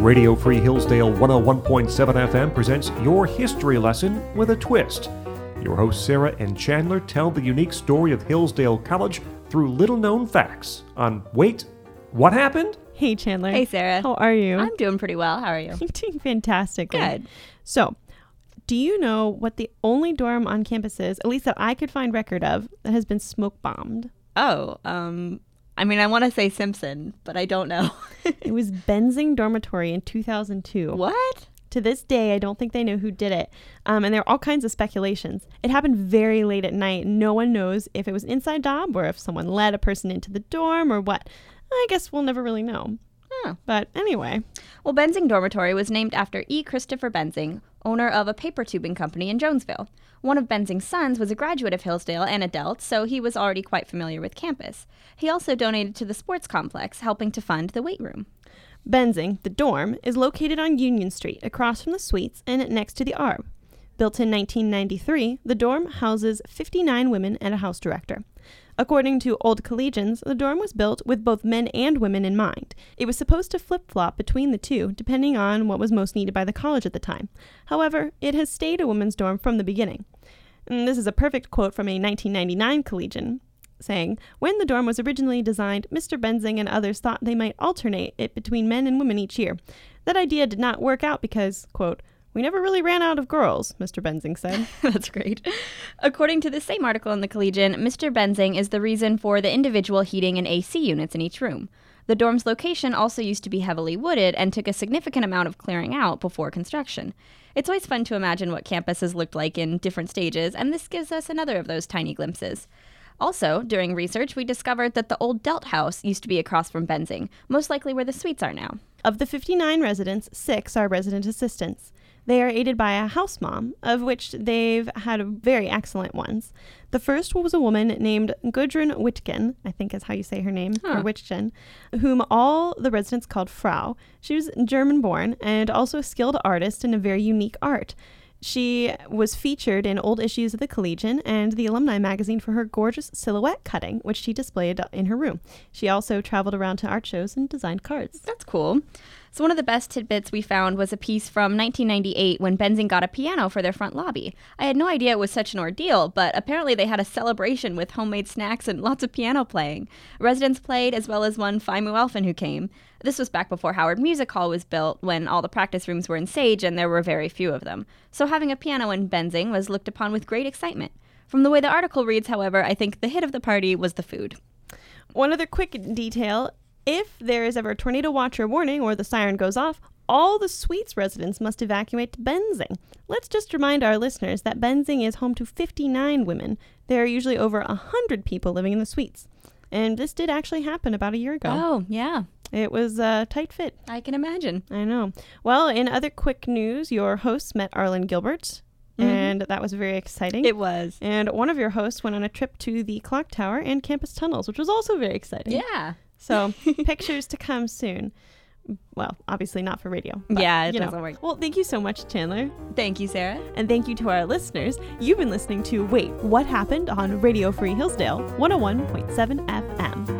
Radio Free Hillsdale 101.7 FM presents your history lesson with a twist. Your hosts Sarah and Chandler tell the unique story of Hillsdale College through little known facts on Wait, What Happened? Hey, Chandler. Hey, Sarah. How are you? I'm doing pretty well. How are you? I'm doing fantastic. Good. So, do you know what the only dorm on campus is, at least that I could find record of, that has been smoke bombed? Oh, um, I mean, I want to say Simpson, but I don't know. it was Benzing Dormitory in 2002. what? To this day, I don't think they know who did it. Um, and there are all kinds of speculations. It happened very late at night. No one knows if it was inside job or if someone led a person into the dorm or what. I guess we'll never really know. Huh. But anyway, Well, Benzing Dormitory was named after E. Christopher Benzing, owner of a paper tubing company in Jonesville. One of Benzing's sons was a graduate of Hillsdale and a Delt, so he was already quite familiar with campus. He also donated to the sports complex, helping to fund the weight room. Benzing, the dorm, is located on Union Street, across from the suites and next to the Arb. Built in 1993, the dorm houses 59 women and a house director. According to old collegians, the dorm was built with both men and women in mind. It was supposed to flip flop between the two, depending on what was most needed by the college at the time. However, it has stayed a women's dorm from the beginning. And this is a perfect quote from a 1999 collegian saying, When the dorm was originally designed, Mr. Benzing and others thought they might alternate it between men and women each year. That idea did not work out because, quote, we never really ran out of girls, Mr. Benzing said. That's great. According to the same article in the Collegian, Mr. Benzing is the reason for the individual heating and AC units in each room. The dorm's location also used to be heavily wooded and took a significant amount of clearing out before construction. It's always fun to imagine what campuses looked like in different stages, and this gives us another of those tiny glimpses. Also, during research, we discovered that the old Delt house used to be across from Benzing, most likely where the suites are now. Of the 59 residents, six are resident assistants. They are aided by a house mom, of which they've had very excellent ones. The first was a woman named Gudrun Wittgen, I think is how you say her name, or Huh. Wittgen, whom all the residents called Frau. She was German born and also a skilled artist in a very unique art. She was featured in old issues of the Collegian and the Alumni magazine for her gorgeous silhouette cutting, which she displayed in her room. She also traveled around to art shows and designed cards. That's cool. So, one of the best tidbits we found was a piece from 1998 when Benzing got a piano for their front lobby. I had no idea it was such an ordeal, but apparently they had a celebration with homemade snacks and lots of piano playing. Residents played, as well as one Phi Mu Elfin who came. This was back before Howard Music Hall was built, when all the practice rooms were in Sage and there were very few of them. So, having a piano in Benzing was looked upon with great excitement. From the way the article reads, however, I think the hit of the party was the food. One other quick detail if there is ever a tornado watch or warning or the siren goes off, all the suites residents must evacuate to Benzing. Let's just remind our listeners that Benzing is home to 59 women. There are usually over 100 people living in the suites. And this did actually happen about a year ago. Oh, yeah, It was a tight fit. I can imagine. I know. Well, in other quick news, your hosts met Arlan Gilbert, Mhm. and that was very exciting. It was. and one of your hosts went on a trip to the clock tower and campus tunnels, which was also very exciting. Yeah. So pictures to come soon. Well, obviously not for radio. but, Yeah, it doesn't work. Well, thank you so much, Chandler. Thank you, Sarah. And thank you to our listeners. You've been listening to Wait, What Happened on Radio Free Hillsdale 101.7 FM.